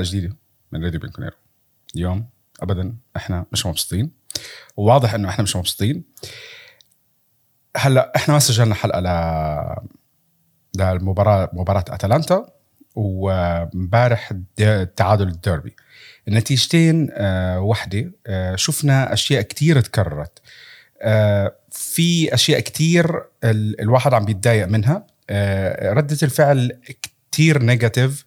بحلقه جديدة من راديو بنكونيرو اليوم ابدا إحنا مش مبسوطين. وواضح إنه إحنا مش مبسوطين. هلأ إحنا ما سجلنا حلقة ل للمباراه مباراة أتلانتا وإمبارح تعادل الديربي. النتيجتين آه وحدة آه شفنا أشياء كتير تكررت. آه في أشياء كتير الواحد عم بيتضايق منها. ردة الفعل كتير نيجاتيف.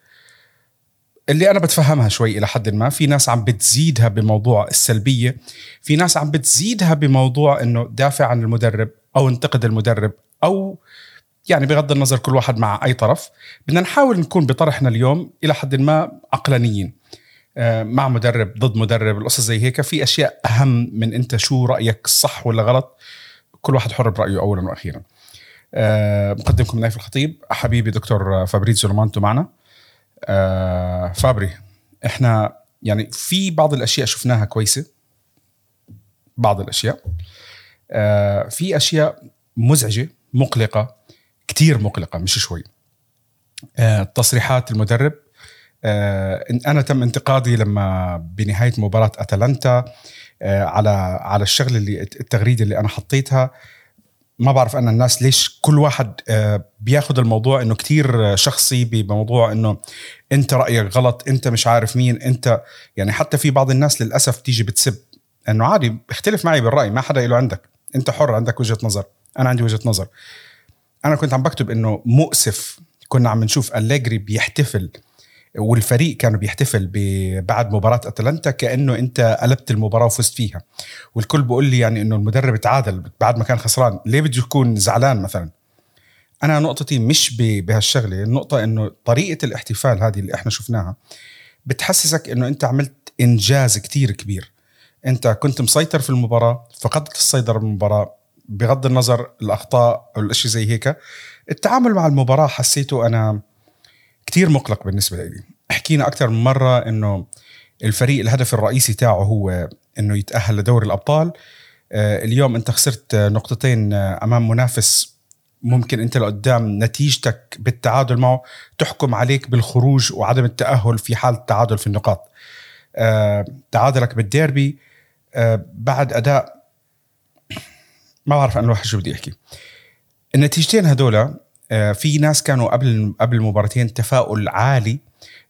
اللي أنا بتفهمها شوي إلى حد ما في ناس عم بتزيدها بموضوع السلبية في ناس عم بتزيدها بموضوع إنه دافع عن المدرب أو انتقد المدرب أو يعني بغض النظر كل واحد مع أي طرف. بدنا نحاول نكون بطرحنا اليوم إلى حد ما عقلانيين آه، مع مدرب ضد مدرب القصص زي هيك. في أشياء أهم من أنت شو رأيك صح ولا غلط؟ كل واحد حر برأيه اولا وأخيرا. آه، مقدمكم نايف الخطيب حبيبي دكتور فابريزو رومانتو معنا. آه فابري إحنا يعني في بعض الأشياء شفناها كويسة. بعض الأشياء. آه في أشياء مزعجة مقلقة كتير مقلقة مش شوي. آه تصريحات المدرب. آه أنا تم انتقادي لما بنهاية مباراة أتلانتا آه على على الشغله اللي التغريدة اللي أنا حطيتها. ما بعرف أنا الناس ليش كل واحد آه، بياخذ الموضوع إنه كتير شخصي بموضوع إنه أنت رأيك غلط أنت مش عارف مين أنت يعني حتى في بعض الناس للأسف تيجي بتسب. إنه عادي اختلف معي بالرأي ما حدا له عندك. أنت حر عندك وجهة نظر. أنا عندي وجهة نظر. أنا كنت عم بكتب إنه مؤسف. كنا عم نشوف أليجري بيحتفل. والفريق كانوا بيحتفل بعد مباراة أتلانتا كأنه أنت قلبت المباراة وفزت فيها. والكل بيقول لي يعني إنه المدرب تعادل بعد ما كان خسران. ليه بده يكون زعلان مثلا؟ أنا نقطتي مش بهالشغلة النقطة إنه طريقة الاحتفال هذه اللي إحنا شفناها بتحسسك إنه أنت عملت إنجاز كتير كبير. أنت كنت مسيطر في المباراة فقدت السيطرة بالمباراه بغض النظر الأخطاء أو الأشي زي هيك. التعامل مع المباراة حسيته أنا كتير مقلق بالنسبة لي. حكينا أكثر من مرة إنه الفريق الهدف الرئيسي تاعه هو إنه يتأهل لدوري الأبطال. آه، اليوم أنت خسرت نقطتين أمام منافس ممكن أنت لقدام نتيجتك بالتعادل معه تحكم عليك بالخروج وعدم التأهل في حال التعادل في النقاط. آه، تعادلك بالديربي آه، بعد أداء ما بعرف أنا الواحد شو بدي أحكي. النتيجتين هدول آه، في ناس كانوا قبل قبل المباراتين تفاؤل عالي.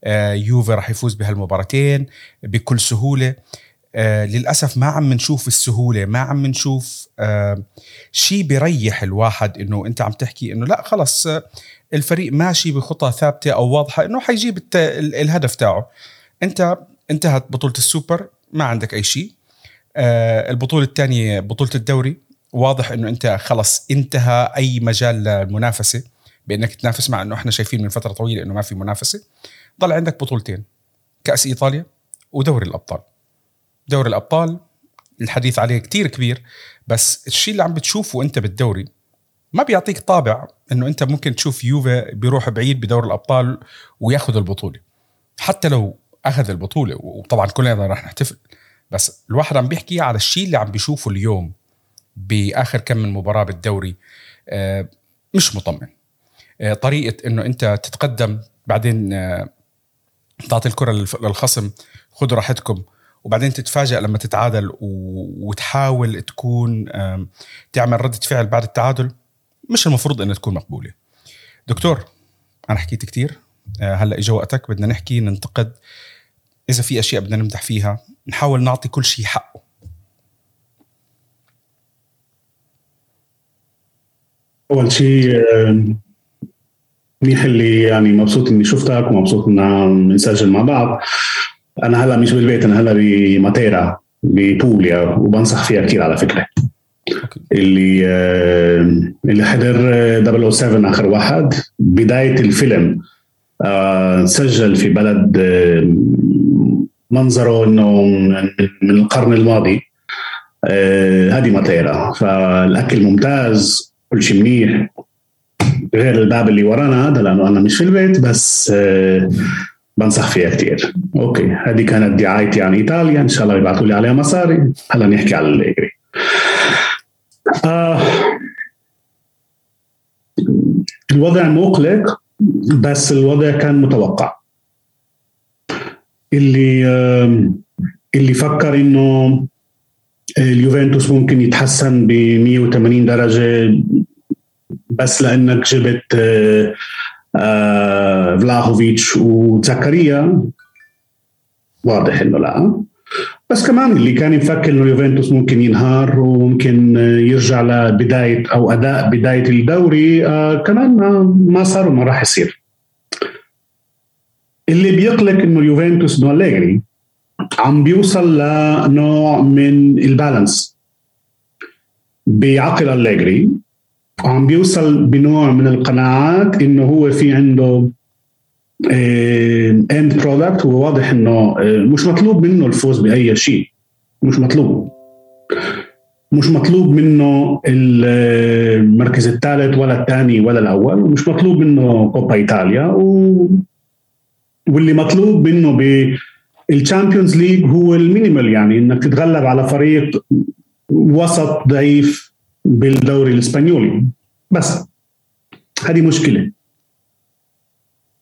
آه، يوفي راح يفوز بهالمباراتين بكل سهولة. آه، للأسف ما عم نشوف السهولة ما عم نشوف شيء بيريح الواحد إنه أنت عم تحكي إنه لا خلص الفريق ماشي بخطى ثابتة أو واضحة إنه حيجيب الهدف تاعه. أنت انتهت بطولة السوبر ما عندك أي شيء البطولة الثانية بطولة الدوري واضح إنه أنت خلص انتهى أي مجال للمنافسه بأنك تنافس مع إنه إحنا شايفين من فترة طويلة إنه ما في منافسة. ضل عندك بطولتين كأس إيطاليا ودوري الأبطال. دوري الأبطال الحديث عليه كتير كبير بس الشيء اللي عم بتشوفه أنت بالدوري ما بيعطيك طابع إنه أنت ممكن تشوف يوفي بيروح بعيد بدور الأبطال وياخذ البطولة. حتى لو أخذ البطولة وطبعا كلنا راح نحتفل بس الواحد عم بيحكي على الشيء اللي عم بيشوفه اليوم. بآخر كم من مباراة بالدوري آه، مش مطمن آه، طريقة إنه أنت تتقدم بعدين آه، تعطي الكرة للخصم خذوا راحتكم وبعدين تتفاجأ لما تتعادل وتحاول تكون تعمل ردة فعل بعد التعادل مش المفروض إنها تكون مقبولة. دكتور أنا حكيت كتير. هلأ اجى وقتك بدنا نحكي ننتقد. إذا في أشياء بدنا نمدح فيها نحاول نعطي كل شيء حقه. أول شيء منيح اللي يعني مبسوط إني شفتك ومبسوط ان نسجل مع بعض. أنا هلأ مش بالبيت أنا هلأ بماتيرا ببوليا وبنصح فيها كثير على فكرة. اللي اللي حضر 007 آخر واحد بداية الفيلم آه، سجل في بلد منظره إنه من القرن الماضي. آه، هذه ماتيرا. فالأكل ممتاز. كل شيء منيح. غير الباب اللي ورانا هذا لأنه أنا مش في البيت بس آه، بنصح فيها كثير okay هذه كانت دعايتي عن إيطاليا. إن شاء الله يبعثوا لي عليها مصاري. هلا نحكي على أليجري آه الوضع مقلق بس الوضع كان متوقع. اللي اللي فكر إنه اليوفنتوس ممكن يتحسن ب 180 درجة بس لأنك جبت آه، فلاهوفيتش وزكريا. واضح إنه لا. بس كمان اللي كان يفكر إنه يوفنتوس ممكن ينهار وممكن يرجع لبداية أو أداء بداية الدوري آه كمان ما صار وما راح يصير. اللي بيقلق إنه اليوفنتوس إنه عم بيوصل لنوع من البالانس. بعقل أليجري وعم بيوصل بنوع من القناعات إنه هو في عنده End product هو واضح إنه آه، مش مطلوب منه الفوز بأي شيء. مش مطلوب. مش مطلوب منه المركز الثالث ولا الثاني ولا الأول. ومش مطلوب منه كوبا ايطاليا و... واللي مطلوب منه بال Champions League هو ال minimal يعني إنك تتغلب على فريق وسط ضعيف بالدوري الإسبانيولي. بس هذه مشكلة.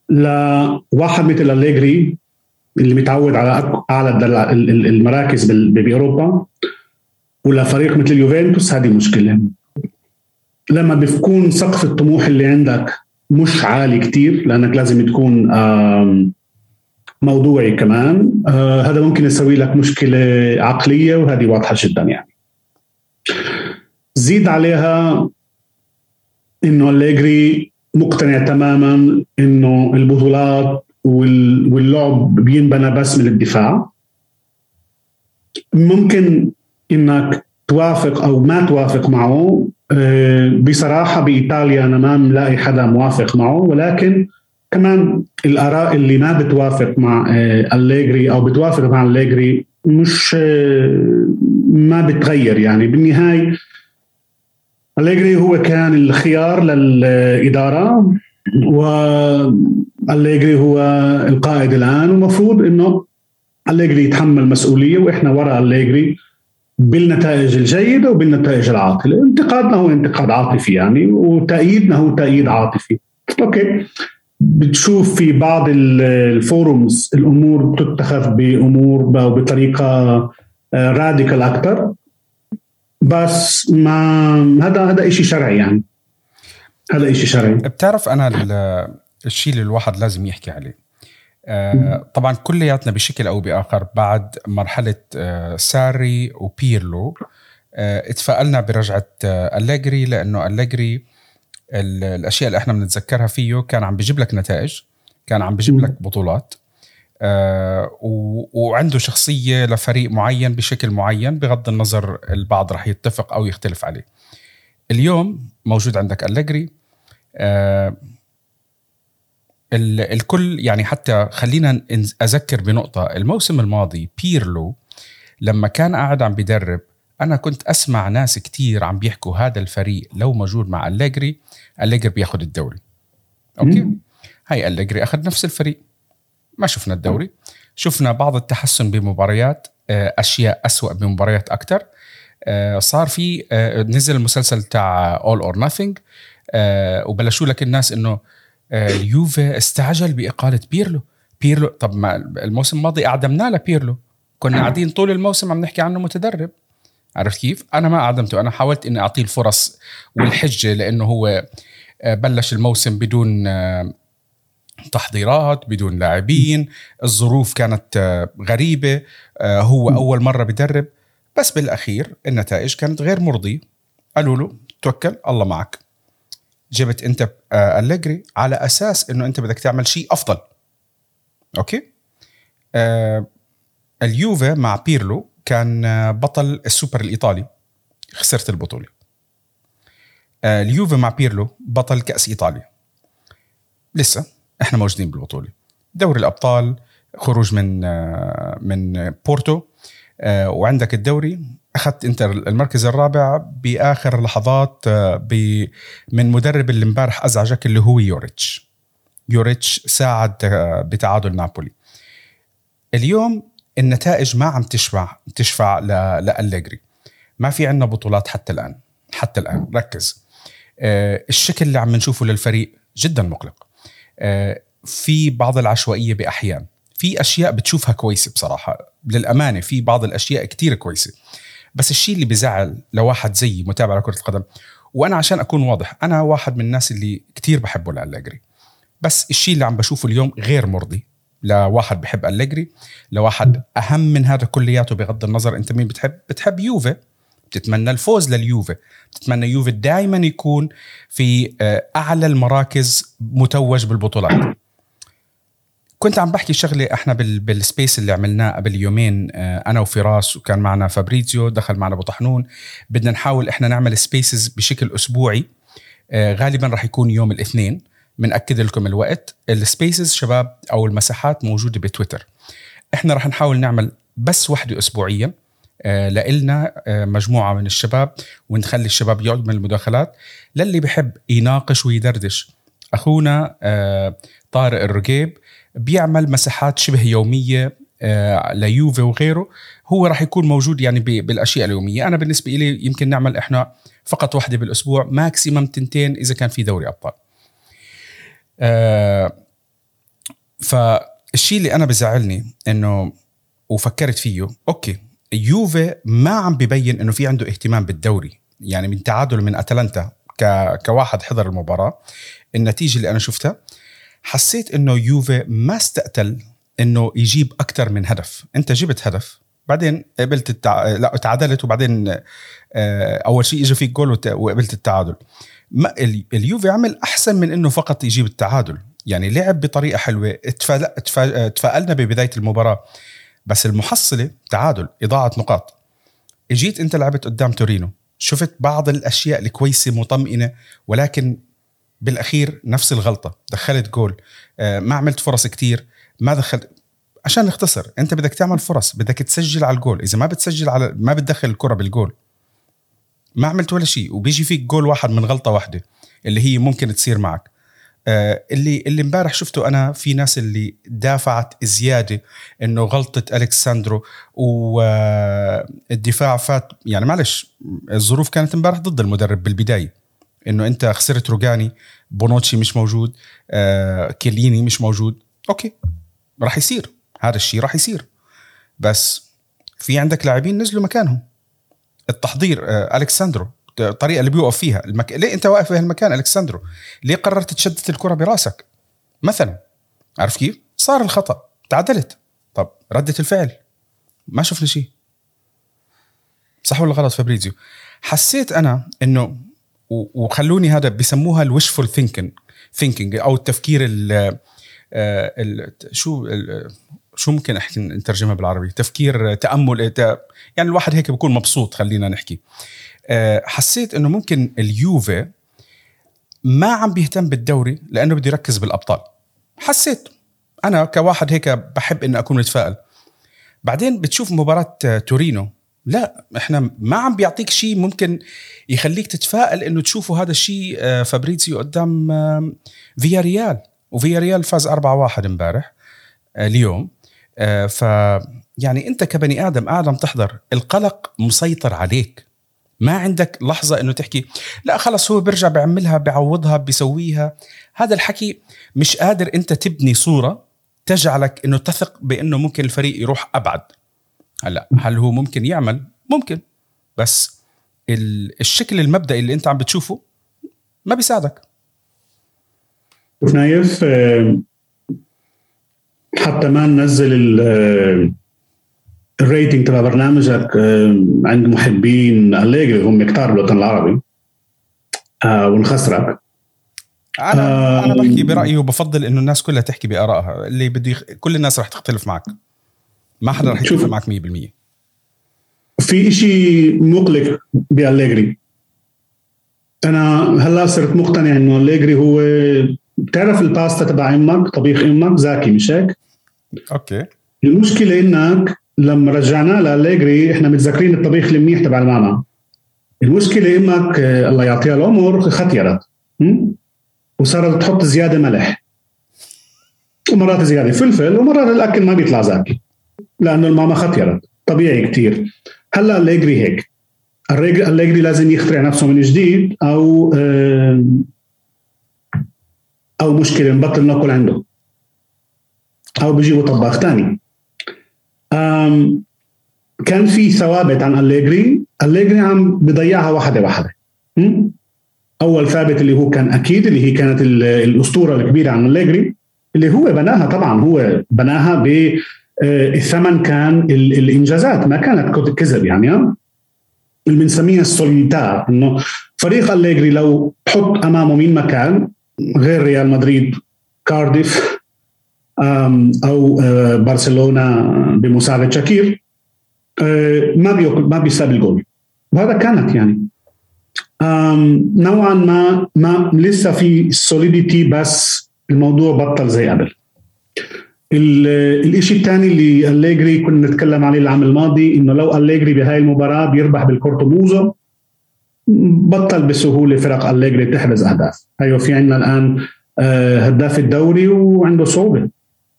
لواحد مثل أليجري اللي متعود على اعلى المراكز بأوروبا ولفريق مثل اليوفنتوس هذه مشكلة. لما بيكون سقف الطموح اللي عندك مش عالي كتير لأنك لازم تكون موضوعي كمان. آه، هذا ممكن يسوي لك مشكلة عقلية وهذه واضحة جدا يعني. زيد عليها إنه أليجري مقتنع تماما إنه البطولات واللعب بينبنى بس من الدفاع. ممكن إنك توافق أو ما توافق معه آه، بصراحة بإيطاليا أنا ما ملاقي حدا موافق معه ولكن كمان الآراء اللي ما بتوافق مع آه، أليجري أو بتوافق مع أليجري مش آه، ما بتغير يعني. بالنهاية أليجري هو كان الخيار للإدارة وأليجري هو القائد الآن. ومفروض إنه أليجري يتحمل مسؤولية وإحنا وراء أليجري بالنتائج الجيدة وبالنتائج العاطلة. انتقادنا هو انتقاد عاطفي يعني وتأييدنا هو تأييد عاطفي. أوكي. بتشوف في بعض الفورums الأمور بتتخذ بأمور بطريقة راديكال أكثر بس ما هذا هذا شيء شرعي يعني. هذا شيء شرعي. بتعرف أنا الشيء اللي الواحد لازم يحكي عليه. آه طبعا كلياتنا بشكل أو بآخر بعد مرحلة آه ساري وبيرلو آه اتفائلنا برجعة آه أليجري لأنه أليجري الأشياء اللي إحنا بنتذكرها فيه كان عم بيجيب لك نتائج كان عم بيجيب لك بطولات آه وعنده شخصية لفريق معين بشكل معين بغض النظر البعض رح يتفق أو يختلف عليه. اليوم موجود عندك أليجري آه الكل يعني حتى خلينا أذكر بنقطة الموسم الماضي بيرلو لما كان قاعد عم بيدرب أنا كنت أسمع ناس كتير عم بيحكوا هذا الفريق لو موجود مع أليجري أليجري بياخد الدوري. Okay؟ هاي أليجري أخذ نفس الفريق. ما شفنا الدوري. شفنا بعض التحسن بمباريات آه، أشياء أسوأ بمباريات أكثر آه، صار في آه، نزل المسلسل تاع All or Nothing وبلشوا لك الناس إنه اليوفي استعجل بإقالة بيرلو. بيرلو طب ما الموسم الماضي أعدمناه لبيرلو. كنا قاعدين طول الموسم عم نحكي عنه متدرب. عرفت كيف؟ أنا ما اعدمته أنا حاولت إني أعطيه الفرص والحجة لأنه هو بلش الموسم بدون تحضيرات بدون لاعبين. الظروف كانت آه، غريبة. آه، هو أول مرة بدرب. بس بالأخير النتائج كانت غير مرضية. قالوا له توكل الله معك. جبت أنت آه، أليجري على أساس إنه أنت بدك تعمل شيء أفضل. أوكي؟ آه اليوفي مع بيرلو كان بطل السوبر الإيطالي خسرت البطولة. آه اليوفي مع بيرلو بطل كأس إيطاليا. لسه إحنا موجودين بالبطولة. دوري الأبطال خروج من آه، من بورتو. آه، وعندك الدوري أخذت انت المركز الرابع بآخر لحظات من مدرب اللي امبارح أزعجك اللي هو يوريتش. يوريتش ساعد بتعادل نابولي. اليوم النتائج ما عم تشفع تشفع لأليجري. ما في عندنا بطولات حتى الآن. حتى الآن. ركز. الشكل اللي عم نشوفه للفريق جدا مقلق. آه، في بعض العشوائية بأحيان. في أشياء بتشوفها كويسة بصراحة. للأمانة في بعض الأشياء كتير كويسة. بس الشيء اللي بزعل لواحد زيي متابع لكرة القدم وأنا عشان أكون واضح أنا واحد من الناس اللي كتير بحبه لأليجري. بس الشيء اللي عم بشوفه اليوم غير مرضي. لواحد بحب أليجري لواحد أهم من هذا كلياته بغض النظر أنت مين بتحب بتحب يوفي بتتمنى الفوز لليوفي بتتمنى يوفي دائما يكون في آه، أعلى المراكز متوج بالبطولات. كنت عم بحكي شغلة إحنا بالسبيس اللي عملناه قبل يومين آه، أنا وفراس وكان معنا فابريزيو دخل معنا أبو طحنون. بدنا نحاول إحنا نعمل spaces بشكل أسبوعي آه، غالبا راح يكون يوم الاثنين. بنأكد لكم الوقت ال spaces شباب أو المساحات موجودة بتويتر. إحنا راح نحاول نعمل بس وحدة اسبوعيا آه، لإلنا مجموعة من الشباب ونخلي الشباب من المداخلات. للي بحب يناقش ويدردش. أخونا طارق الرقيب بيعمل مساحات شبه يومية آه، ليوفي وغيره. هو راح يكون موجود يعني بالأشياء اليومية. أنا بالنسبة لي يمكن نعمل إحنا فقط واحدة بالأسبوع maximum تنتين إذا كان في دوري أبطال. آه، فالشيء اللي أنا بزعلني إنه وفكرت فيه okay يوفي ما عم ببين إنه في عنده اهتمام بالدوري. يعني من تعادل من أتلانتا كواحد حضر المباراة النتيجة اللي أنا شفتها حسيت إنه يوفي ما استقتل إنه يجيب أكثر من هدف. أنت جبت هدف بعدين قبلت التع... لا تعادلت وبعدين آه، أول شيء اجى فيك جول وقبلت التعادل. ما اليوفي عمل أحسن من إنه فقط يجيب التعادل يعني لعب بطريقة حلوة. تفائلنا ببداية المباراة بس المحصلة تعادل إضاعة نقاط إجيت أنت لعبت قدام تورينو شفت بعض الأشياء الكويسة مطمئنة ولكن بالأخير نفس الغلطة دخلت جول آه، ما عملت فرص كتير ما دخلت عشان نختصر أنت بدك تعمل فرص بدك تسجل على الجول إذا ما بتسجل على ما بتدخل الكرة بالجول ما عملت ولا شيء وبيجي فيك جول واحد من غلطة واحدة اللي هي ممكن تصير معك. آه اللي اللي امبارح شفته أنا في ناس اللي دافعت زيادة إنه غلطة الكساندرو والدفاع فات. يعني معلش الظروف كانت امبارح ضد المدرب بالبداية إنه أنت خسرت روجاني بونوتشي مش موجود آه كيليني مش موجود. okay راح يصير هذا الشيء راح يصير. بس في عندك لاعبين نزلوا مكانهم. التحضير آه الكساندرو الطريقة اللي بيوقف فيها. المك... ليه أنت واقف في هالمكان الكساندرو ليه قررت تشوت الكرة براسك؟ مثلا عارف كيف؟ صار الخطأ تعدلت. طب ردة الفعل. ما شفنا شيء. صح ولا غلط فابريزيو؟ حسيت أنا إنه وخلوني هذا بسموها ال wishful thinking thinking أو التفكير ال آه، شو ال شو ممكن أحكي نترجمها بالعربي تفكير تأمل يعني الواحد هيك بيكون مبسوط خلينا نحكي. آه، حسيت إنه ممكن اليوفي ما عم بيهتم بالدوري لأنه بده يركز بالأبطال. حسيت. أنا كواحد هيك بحب إني أكون متفائل. بعدين بتشوف مباراة تورينو. لا إحنا ما عم بيعطيك شيء ممكن يخليك تتفائل إنه تشوفوا هذا الشيء آه، فابريزيو قدام فياريال وفياريال فاز 4-1 امبارح آه، اليوم. آه، ف يعني انت كبني آدم قاعد عم تحضر. القلق مسيطر عليك. ما عندك لحظة إنه تحكي لا خلص هو بيرجع بيعملها بيعوضها بيسويها. هذا الحكي مش قادر أنت تبني صورة تجعلك إنه تثق بأنه ممكن الفريق يروح أبعد. هلأ هل هو ممكن يعمل؟ ممكن. بس الشكل المبدئي اللي أنت عم بتشوفه ما بيساعدك. شوف نايف آه، حتى ما ننزل آه، ال rating تبع برنامجك آه، عند محبين أليجري هم كتار بالوطن العربي. ونخسرك. أنا أنا بحكي برأيي وبفضل إنه الناس كلها تحكي بآرائها. اللي بده يخ... كل الناس رح تختلف معك. ما حدا رح يتفق معك 100% في شيء مقلق بأليجري أنا هلأ صرت مقتنع إنه أليجري هو بتعرف الباستا تبع أمك طبيخ أمك زاكي مش هيك؟ okay. المشكلة انك لما رجعناه لأليجري إحنا متذكرين الطبيخ المنيح تبع الماما. المشكلة أمك الله يعطيها العمر ختيرت. وصارت تحط زيادة ملح. ومرات زيادة فلفل ومرات الأكل ما بيطلع زاكي. لأنه الماما ختيرت. طبيعي كتير. هلأ أليجري هيك. أليجري لازم يخترع نفسه من جديد أو أو مشكلة نبطل ناكل عنده. أو بيجيبوا طباخ ثاني كان في ثوابت عن أليجري أليجري عم بضيعها واحدة واحدة. أول ثابت اللي هو كان أكيد اللي هي كانت الأسطورة الكبيرة عن أليجري اللي هو بناها طبعا. هو بناها ب آه، الثمن كان الإنجازات. ما كانت كذب يعني اللي بنسميها ال solidità إنه فريق أليجري لو تحط أمامه مين مكان غير ريال مدريد كارديف أو آه، برشلونه بمساعدة شاكير. آه، ما ما بيساب الجول وهذا كانت يعني. نوعا ما ما لسه في سوليديتي بس الموضوع بطل زي قبل. الشيء الثاني اللي أليجري كنا نتكلم عليه العام الماضي إنه لو أليجري بهاي المباراة بيربح بالكورتوموزو بطل بسهولة فرق أليجري تحرز أهداف. أيوه في عندنا الآن آه، هداف الدوري وعنده صعوبة.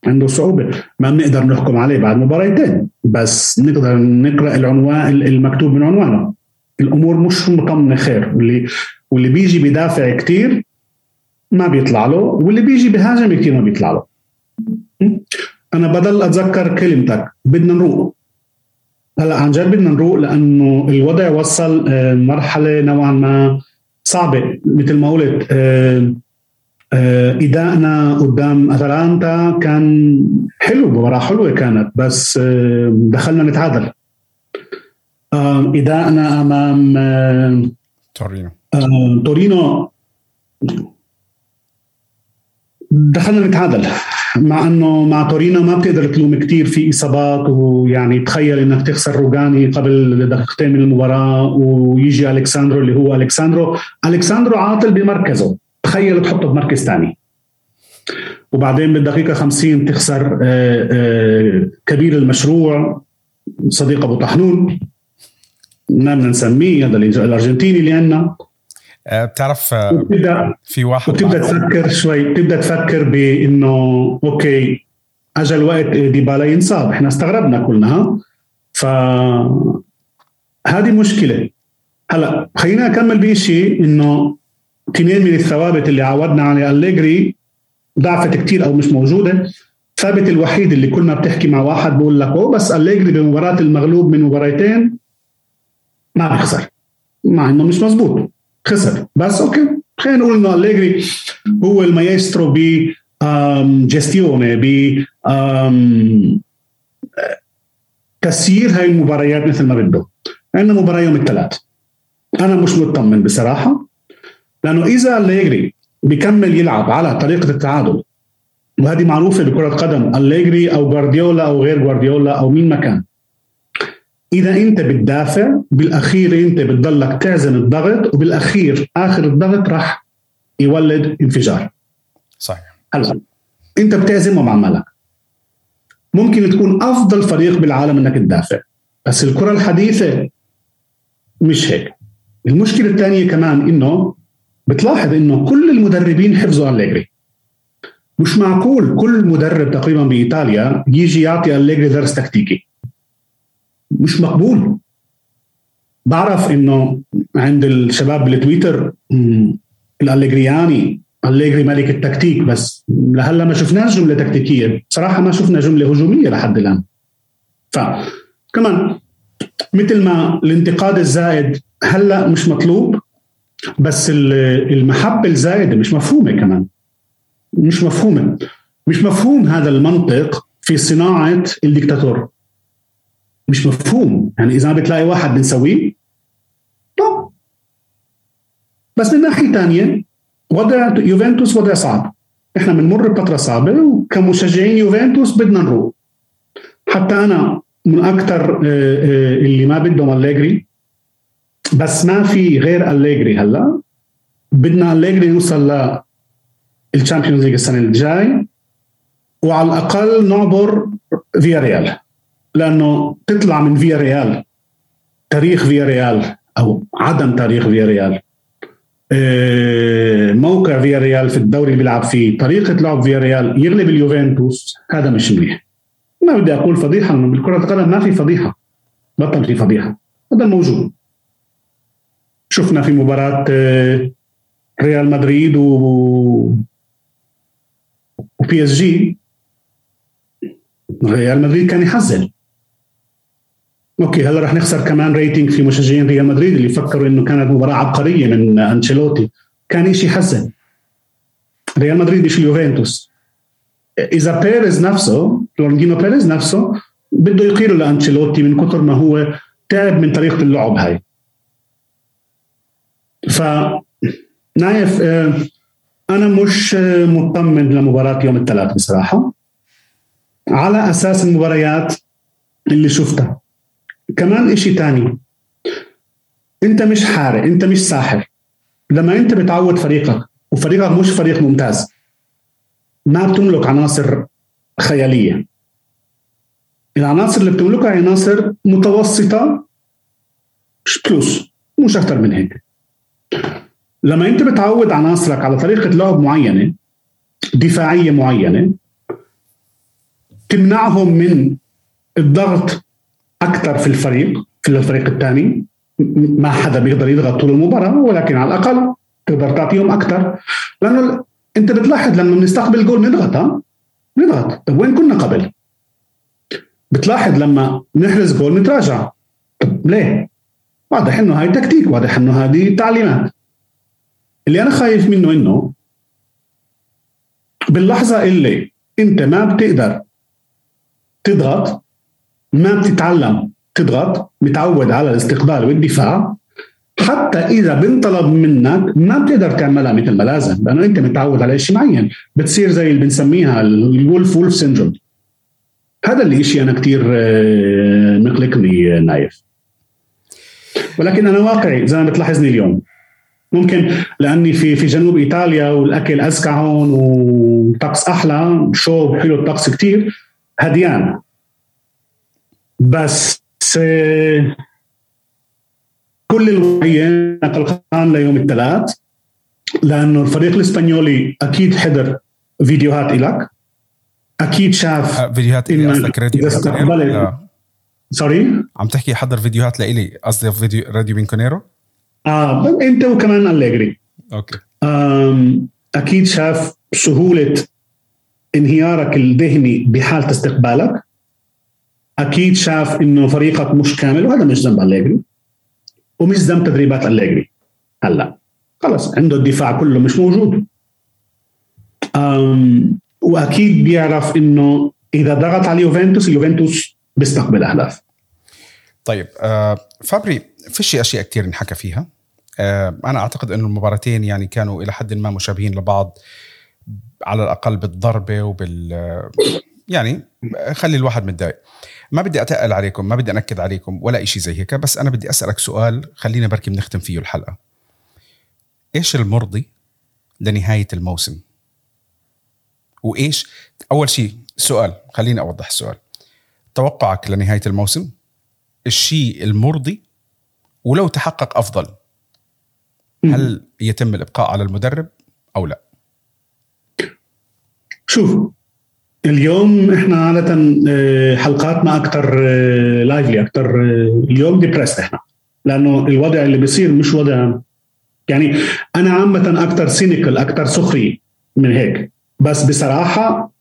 عنده صعوبة. ما بنقدر نحكم عليه بعد مباراتين بس نقدر نقرأ العنوان المكتوب من عنوانه. الأمور مش مطمنة خير. واللي واللي بيجي بيدافع كتير ما بيطلع له. واللي بيجي بهاجم كتير ما بيطلع له. أنا بضل أتذكر كلمتك. بدنا نروق. هلا عن جد بدنا نروق لأنه الوضع وصل آه، مرحلة نوعا ما صعبة. مثل ما قلت آه، آه، إدائنا قدام أتلانتا كان حلو مباراة حلوة كانت بس دخلنا نتعادل. إدائنا أمام تورينو. تورينو. دخلنا نتعادل مع إنه مع تورينو ما بتقدر تلوم كثير في إصابات ويعني تخيل إنك تخسر روجاني قبل دقيقتين من المباراة ويجي الكساندرو اللي هو الكساندرو الكساندرو عاطل بمركزه. تخيل تحطه بمركز ثاني. وبعدين بالدقيقة 50 تخسر آه، آه، كبير المشروع صديق أبو طحنون. ما بدنا نسميه هذا الأرجنتيني اللي عندنا. آه، بتعرف في واحد وتبدا تفكر شوي تبدا تفكر بإنه okay اجى الوقت ديبالا ينصاب إحنا استغربنا كلنا ف هذه مشكلة. هلأ خلينا نكمل بشيء إنه اثنين من الثوابت اللي عودنا على أليجري ضعفت كتير أو مش موجودة. الثابت الوحيد اللي كل ما بتحكي مع واحد بقول لك أوه بس أليجري بمباراة المغلوب من مباراتين ما بيخسر مع إنه مش مزبوط خسر. بس okay خلينا نقول انه أليجري هو المايسترو ب جيستيوني ب تسيير هاي المباريات مثل ما بده عندنا مباراه يوم الثلاث أنا مش مطمن بصراحة لأنه إذا أليجري بيكمل يلعب على طريقة التعادل وهذه معروفة بكرة قدم أليجري أو جوارديولا أو غير جوارديولا أو مين ما كان. إذا أنت بتدافع بالأخير أنت بتضلك تعزم الضغط وبالأخير آخر الضغط راح يولد انفجار. صحيح. هلا أنت بتعزمهم عمالك ممكن تكون أفضل فريق بالعالم إنك تدافع. بس الكرة الحديثة مش هيك. المشكلة الثانية كمان إنه بتلاحظ إنه كل المدربين حفظوا أليجري. مش معقول كل مدرب تقريبا بإيطاليا يجي يعطي أليجري درس تكتيكي. مش مقبول. بعرف إنه عند الشباب بالتويتر الاليجرياني أليجري ملك التكتيك بس. لهلأ ما شفناش جملة تكتيكية. بصراحة ما شفنا جملة هجومية لحد الآن. ف كمان مثل ما الانتقاد الزائد هلأ مش مطلوب بس المحبة الزايدة مش مفهومة كمان. مش مفهومة. مش مفهوم هذا المنطق في صناعة الدكتاتور مش مفهوم. يعني إذا بتلاقي واحد بنسويه؟ طب بس من ناحيه ثانية وضع يوفنتوس وضع صعب. إحنا بنمر بفترة صعبة وكمشجعين يوفنتوس بدنا نروح حتى أنا من أكثر آه، آه، اللي ما بدهم أليجري بس ما في غير أليجري هلأ. بدنا أليجري نوصل ل ال Champions League السنة الجاي وعلى الأقل نعبر فيا ريال لأنه تطلع من فيا ريال. تاريخ فيا ريال أو عدم تاريخ فيا ريال. آه، موقع فيا ريال في الدوري اللي بيلعب فيه طريقة لعب فيا ريال يغلب اليوفنتوس هذا مش منيح. ما بدي أقول فضيحة انه بالكرة القدم ما في فضيحة. بطل في فضيحة. هذا موجود شفنا في مباراة آه، ريال مدريد و وبي اس جي ريال مدريد كان يحزن. Okay هلا رح نخسر كمان rating في مشجعين ريال مدريد اللي فكروا إنه كانت مباراة عبقرية من أنشيلوتي. كان شيء يحزن ريال مدريد مش اليوفنتوس. إذا بيريز نفسه فلورنتينو بيريز نفسه بده يقيله لأنشيلوتي من كثر ما هو تعب من طريقة اللعب هاي. ف نايف آه، أنا مش مطمن لمباراة يوم الثلاث بصراحة. على أساس المباريات اللي شفتها. كمان إشي تاني. أنت مش حارق أنت مش ساحر. لما أنت بتعود فريقك وفريقك مش فريق ممتاز ما بتملك عناصر خيالية. العناصر اللي بتملكها عناصر متوسطة مش بلوس مش أكثر من هيك. لما أنت بتعود عناصرك على طريقة لعب معينة دفاعية معينة تمنعهم من الضغط أكثر في الفريق في الفريق الثاني. ما حدا بيقدر يضغط طول المباراة ولكن على الأقل تقدر تعطيهم أكثر. لأنه أنت بتلاحظ لما بنستقبل جول نضغط ها؟ نضغط. طيب وين كنا قبل؟ بتلاحظ لما نحرز جول نتراجع. طب ليه؟ واضح إنه هاي تكتيك واضح إنه هذه تعليمات. اللي أنا خايف منه إنه باللحظة اللي أنت ما بتقدر تضغط ما بتتعلم تضغط متعود على الاستقبال والدفاع. حتى إذا بنطلب منك ما بتقدر تعملها مثل ما لازم لأنه أنت متعود على شيء معين. بتصير زي اللي بنسميها ال wolf wolf syndrome. هذا اللي شيء أنا كثير آه، مقلقني نايف. ولكن أنا واقعي زي ما بتلاحظني اليوم. ممكن لأني في في جنوب إيطاليا والأكل أزكى هون والطقس أحلى شوب حلو الطقس كثير هديان. بس كل الوعيين قلقان ليوم الثلاث لأنه الفريق الإسبانيولي أكيد حضر فيديوهات لك أكيد شاف آه، فيديوهات إلي قصدك راديو sorry؟ عم تحكي حضر فيديوهات لإلي قصدي فيديو راديو بينكونيرو آه أنت وكمان أليجري okay. أكيد شاف سهولة انهيارك الذهني بحالة استقبالك. أكيد شاف إنه فريقك مش كامل وهذا مش ذنب أليجري ومش ذنب تدريبات أليجري. هلأ خلص عنده الدفاع كله مش موجود. أم وأكيد بيعرف إنه إذا ضغط على اليوفنتوس اليوفنتوس بيستقبل أهداف. طيب آه فابري فيش أشياء كثير انحكى فيها. آه أنا أعتقد إنه المباراتين يعني كانوا إلى حد ما مشابهين لبعض على الأقل بالضربة وبال يعني خلي الواحد متضايق. ما بدي أتقل عليكم ما بدي أنكد عليكم ولا شيء زي هيك بس أنا بدي أسألك سؤال خلينا بركي بنختم فيه الحلقة. إيش المرضي لنهاية الموسم؟ وإيش؟ أول شيء سؤال خليني أوضح السؤال. توقعك لنهاية الموسم؟ الشيء المرضي؟ ولو تحقق أفضل هل يتم الإبقاء على المدرب أو لا؟ شوف اليوم إحنا عادة آه، حلقاتنا أكثر lively أكثر اليوم depressed إحنا. لأنه الوضع اللي بيصير مش وضع يعني أنا عامة أكثر cynical أكثر سخري من هيك. بس بصراحة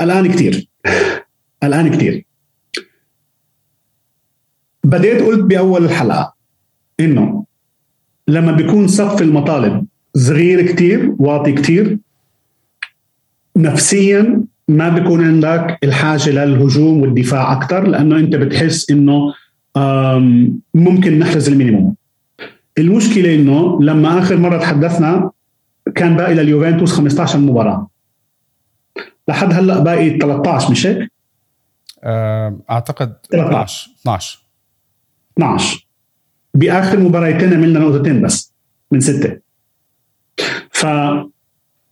الان كثير الان كثير بديت قلت بأول الحلقة إنه لما بيكون سقف المطالب صغير كتير واطي كتير نفسيا ما بيكون عندك الحاجة للهجوم والدفاع أكثر لأنه أنت بتحس إنه ممكن نحرز المينيموم. المشكلة إنه لما آخر مرة تحدثنا كان باقي لليوفنتوس 15 مباراة. لحد هلأ باقي 13 مش هيك؟ أعتقد 12 12 12 بآخر مباراتين عملنا نقطتين بس من ستة. ف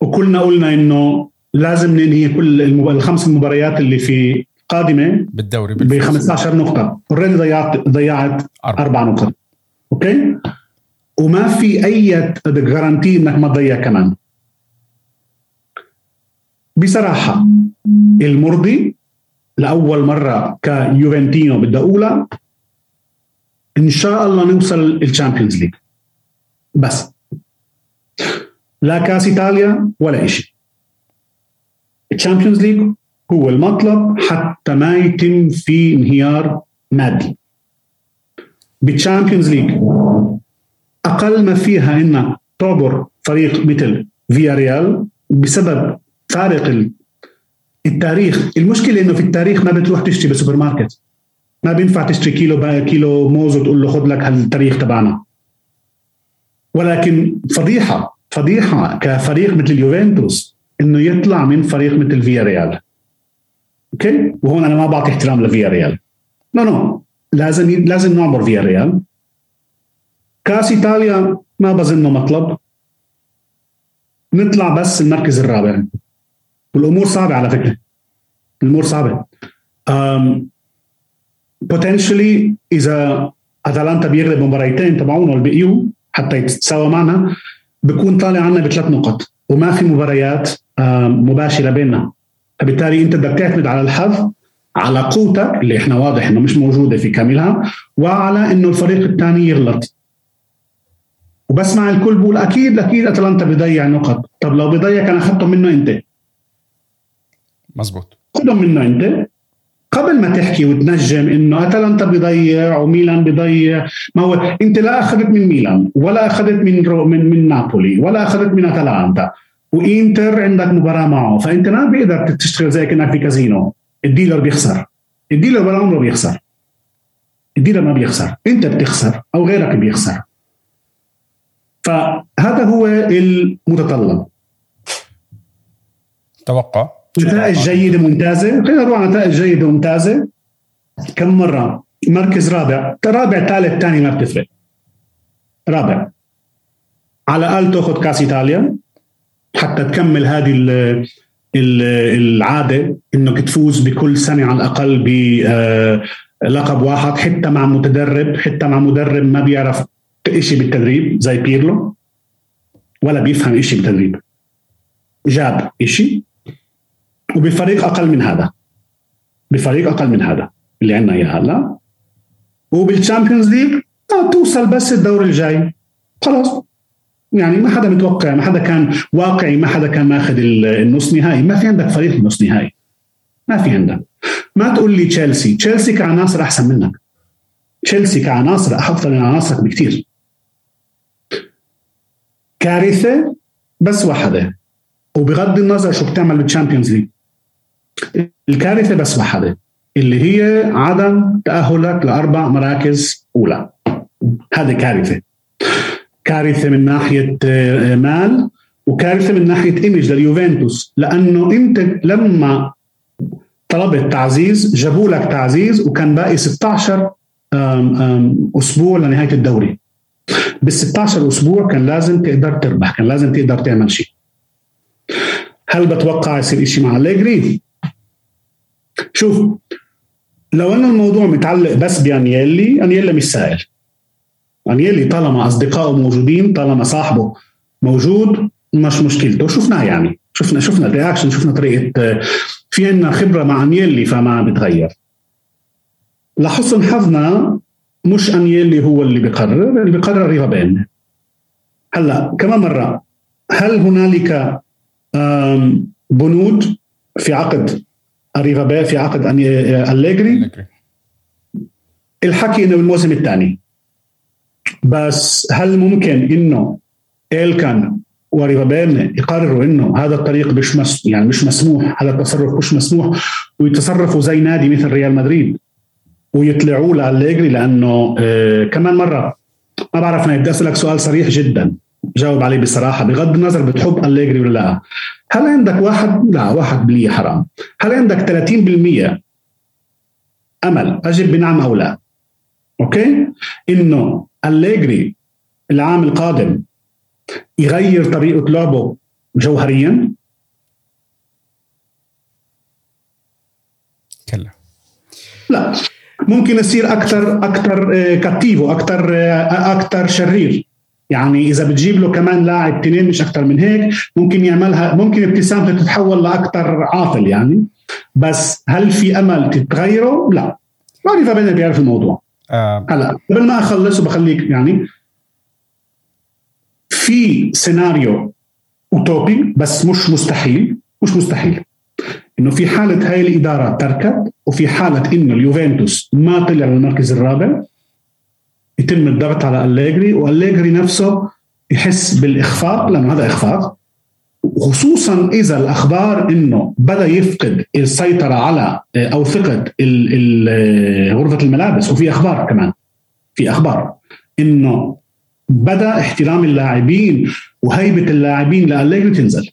وكلنا قلنا إنه لازم ننهي كل الخمس مباريات اللي في قادمة بالدوري ب 15 نقطة. already ضيعت ضيعت أربع. أربع نقط. Okay؟ وما في أي guarantee إنك ما تضيع كمان. بصراحة المرضي لأول مرة ك juventino بدي اقولها إن شاء الله نوصل ال Champions League. بس. لا كاس إيطاليا ولا شيء ال Champions League هو المطلب حتى ما يتم في انهيار مادي بال Champions League أقل ما فيها انك تعبر فريق مثل فيا ريال بسبب فارق التاريخ. المشكلة إنه في التاريخ ما بتروح تشتري بالسوبر ماركت ما بينفع تشتري كيلو كيلو موز وتقول له خذ لك هالتاريخ تبعنا. ولكن فضيحه فضيحة كفريق مثل اليوفنتوس إنه يطلع من فريق مثل فيا ريال okay؟ وهون أنا ما بعطي احترام لفيا ريال no no لازم لازم نعبر فيا ريال كاس إيطاليا ما بظنه مطلب. نطلع بس المركز الرابع. والأمور صعبة على فكرة. الأمور صعبة. بوتنشلي إذا أتلانتا بيغلب مباريتين تبعونه البقيو حتى يتساوى معنا بكون طالع عنا بثلاث نقط وما في مباريات مباشرة بيننا. فبالتالي أنت بدك تعتمد على الحظ على قوتك اللي إحنا واضح إنه مش موجودة في كاملها وعلى إنه الفريق الثاني يغلط. وبسمع الكل بقول أكيد أكيد أتلانتا بيضيع نقط. طب لو بيضيع كان أخذتهم منه أنت. مزبوط. خذهم منه أنت. قبل ما تحكي وتنجم إنه أتلانتا بيضيع وميلان بيضيع ما هو أنت لا أخذت من ميلان ولا أخذت من رو من من نابولي ولا أخذت من أتلانتا. وإنتر عندك مباراة معه فأنت ما بيقدر تشتغل زي كأنك في كازينو. ال dealer بيخسر. ال dealer ولا عمره بيخسر. الديلر ما بيخسر. انت بتخسر أو غيرك بيخسر. فهذا هو المتطلب. توقع. نتائج جيدة ممتازة. خلينا نروح على نتائج جيدة ممتازه كم مرة؟ مركز رابع. رابع ثالث ثاني ما بتفرق. رابع. على الاقل تاخذ كاس إيطاليا. حتى تكمل هذه العادة إنك تفوز بكل سنة على الأقل بلقب آه، واحد حتى مع متدرب حتى مع مدرب ما بيعرف شيء بالتدريب زي بيرلو ولا بيفهم شيء بالتدريب. جاب شيء وبفريق أقل من هذا. بفريق أقل من هذا اللي عندنا إياه هلا. وبال Champions League آه توصل بس الدور الجاي. خلاص. يعني ما حدا متوقع ما حدا كان واقعي ما حدا كان ماخذ النص نهائي. ما في عندك فريق النص نهائي. ما في عندك. ما تقول لي تشيلسي. تشيلسي كعناصر أحسن منك. تشيلسي كعناصر أفضل من عناصرك بكثير كارثة بس واحدة. وبغض النظر شو بتعمل بال Champions League الكارثة بس واحدة. اللي هي عدم تأهلك لأربع مراكز أولى. هذه كارثة. كارثة من ناحية آه، مال وكارثة من ناحية image لليوفنتوس لأنه إنت لما طلبت تعزيز جابوا لك تعزيز وكان باقي 16 أسبوع لنهاية الدوري. بال 16 أسبوع كان لازم تقدر تربح كان لازم تقدر تعمل شيء. هل بتوقع يصير شيء مع أليجري شوف لو إنه الموضوع متعلق بس بأنييلي أنييلي مش سائل. انييلي طالما أصدقائه موجودين طالما صاحبه موجود مش مشكلته. شفناه يعني. شفنا شفنا رياكشن شفنا طريقة في عندنا خبرة مع انييلي فما بتغير. لحسن حظنا مش انييلي هو اللي بيقرر اللي بيقرر ريفا بين هلأ كمان مرة هل هنالك بنود في عقد اريفا في عقد أليجري الحكي إنه بالموسم الثاني. بس هل ممكن إنه إلكان وريفابين يقرروا إنه هذا الطريق مش مس يعني مش مسموح هذا التصرف مش مسموح ويتصرفوا زي نادي مثل ريال مدريد ويطلعوا لأليجري لأنه آه كمان مرة ما بعرف أنا بدي أسألك سؤال صريح جدا جاوب عليه بصراحة بغض النظر بتحب أليجري ولا لا. هل عندك واحد؟ لا واحد بالمية حرام. هل عندك 30% أمل اجب بنعم أو لا؟ أوكي؟ إنه أليجري العام القادم يغير طريقة لعبه جوهريا؟ كلا لا. ممكن يصير أكثر أكثر آه، كاتيفو أكثر آه، أكثر شرير. يعني إذا بتجيب له كمان لاعب تنين مش أكثر من هيك ممكن يعملها ممكن ابتسامته تتحول لأكثر عاطل يعني. بس هل في أمل تتغيره؟ لا. ما بيعرف الموضوع. هلا قبل ما أخلص وبخليك يعني في سيناريو أوتوبي بس مش مستحيل مش مستحيل. إنه في حالة هاي الإدارة تركت وفي حالة إنه اليوفنتوس ما طلع للمركز الرابع يتم الضغط على أليجري وأليجري نفسه يحس بالإخفاق لأنه هذا إخفاق. خصوصا إذا الأخبار إنه بدأ يفقد السيطرة على أو ثقة غرفة الملابس وفي أخبار كمان في أخبار إنه بدأ احترام اللاعبين وهيبة اللاعبين لأليجري تنزل.